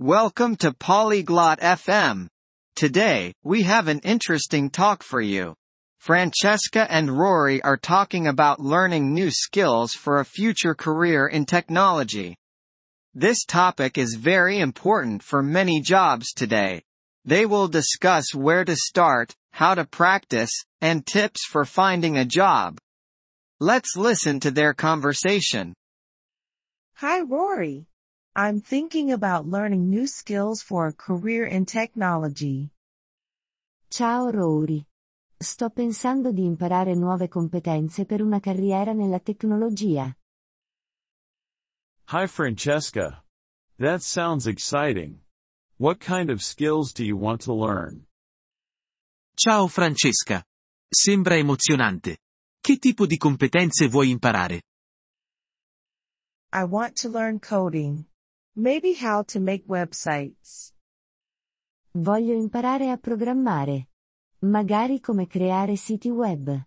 Welcome to Polyglot FM. Today, we have an interesting talk for you. Francesca and Rory are talking about learning new skills for a future career in technology. This topic is very important for many jobs today. They will discuss where to start, how to practice, and tips for finding a job. Let's listen to their conversation. Hi, Rory. I'm thinking about learning new skills for a career in technology. Ciao Rory. Sto pensando di imparare nuove competenze per una carriera nella tecnologia. Hi Francesca. That sounds exciting. What kind of skills do you want to learn? Ciao Francesca. Sembra emozionante. Che tipo di competenze vuoi imparare? I want to learn coding. Maybe how to make websites. Voglio imparare a programmare. Magari come creare siti web.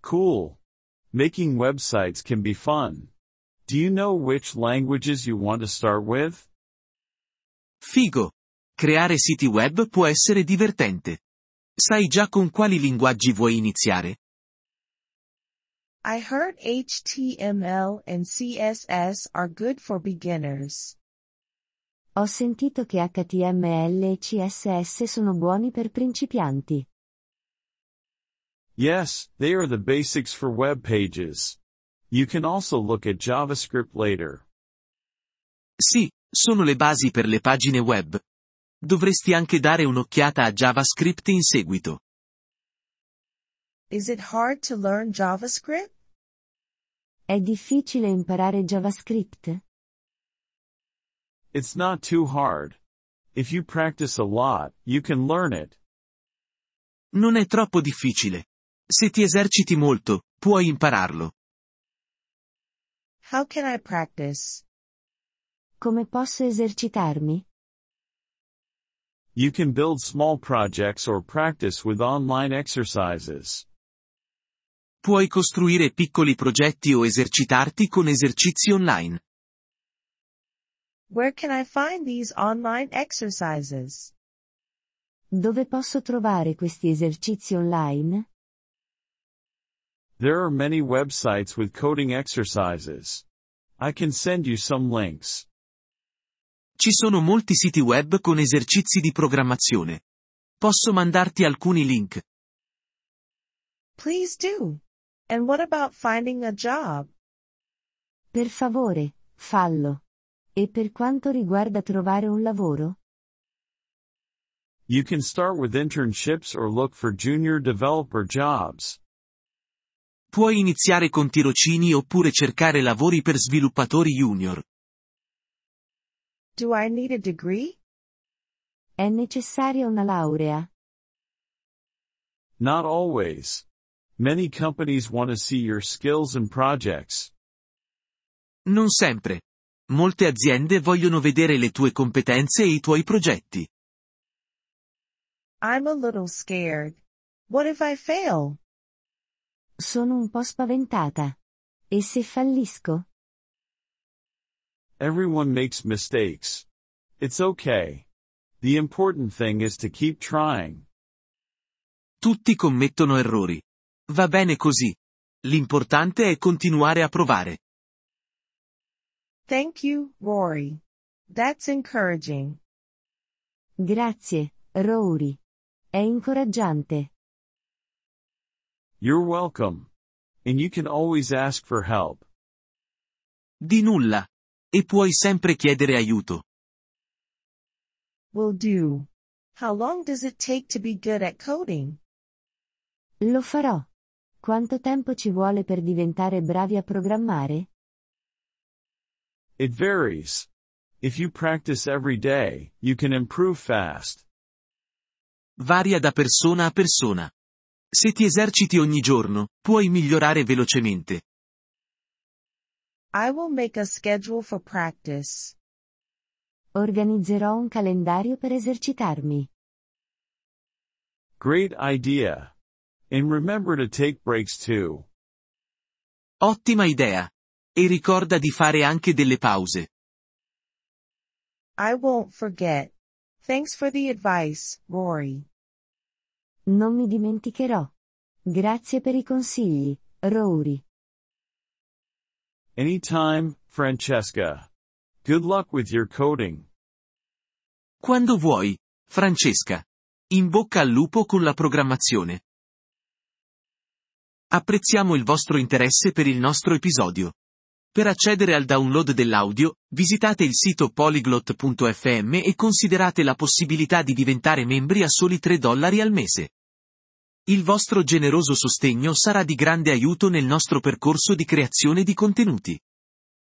Cool. Making websites can be fun. Do you know which languages you want to start with? Figo. Creare siti web può essere divertente. Sai già con quali linguaggi vuoi iniziare? I heard HTML and CSS are good for beginners. Ho sentito che HTML e CSS sono buoni per principianti. Yes, they are the basics for web pages. You can also look at JavaScript later. Sì, sono le basi per le pagine web. Dovresti anche dare un'occhiata a JavaScript in seguito. Is it hard to learn JavaScript? È difficile imparare JavaScript? It's not too hard. If you practice a lot, you can learn it. Non è troppo difficile. Se ti eserciti molto, puoi impararlo. How can I practice? Come posso esercitarmi? You can build small projects or practice with online exercises. Puoi costruire piccoli progetti o esercitarti con esercizi online. Where can I find these online exercises? Dove posso trovare questi esercizi online? There are many websites with coding exercises. I can send you some links. Ci sono molti siti web con esercizi di programmazione. Posso mandarti alcuni link. Please do. And what about finding a job? Per favore, fallo. E per quanto riguarda trovare un lavoro? You can start with internships or look for junior developer jobs. Puoi iniziare con tirocini oppure cercare lavori per sviluppatori junior. Do I need a degree? È necessaria una laurea? Not always. Many companies want to see your skills and projects. Non sempre. Molte aziende vogliono vedere le tue competenze e i tuoi progetti. I'm a little scared. What if I fail? Sono un po' spaventata. E se fallisco? Everyone makes mistakes. It's okay. The important thing is to keep trying. Tutti commettono errori. Va bene così. L'importante è continuare a provare. Thank you, Rory. That's encouraging. Grazie, Rory. È incoraggiante. You're welcome. And you can always ask for help. Di nulla. E puoi sempre chiedere aiuto. Will do. How long does it take to be good at coding? Lo farò. Quanto tempo ci vuole per diventare bravi a programmare? It varies. If you practice every day, you can improve fast. Varia da persona a persona. Se ti eserciti ogni giorno, puoi migliorare velocemente. I will make a schedule for practice. Organizzerò un calendario per esercitarmi. Great idea. And remember to take breaks too. Ottima idea. E ricorda di fare anche delle pause. I won't forget. Thanks for the advice, Rory. Non mi dimenticherò. Grazie per i consigli, Rory. Anytime, Francesca. Good luck with your coding. Quando vuoi, Francesca. In bocca al lupo con la programmazione. Apprezziamo il vostro interesse per il nostro episodio. Per accedere al download dell'audio, visitate il sito polyglot.fm e considerate la possibilità di diventare membri a soli 3 dollari al mese. Il vostro generoso sostegno sarà di grande aiuto nel nostro percorso di creazione di contenuti.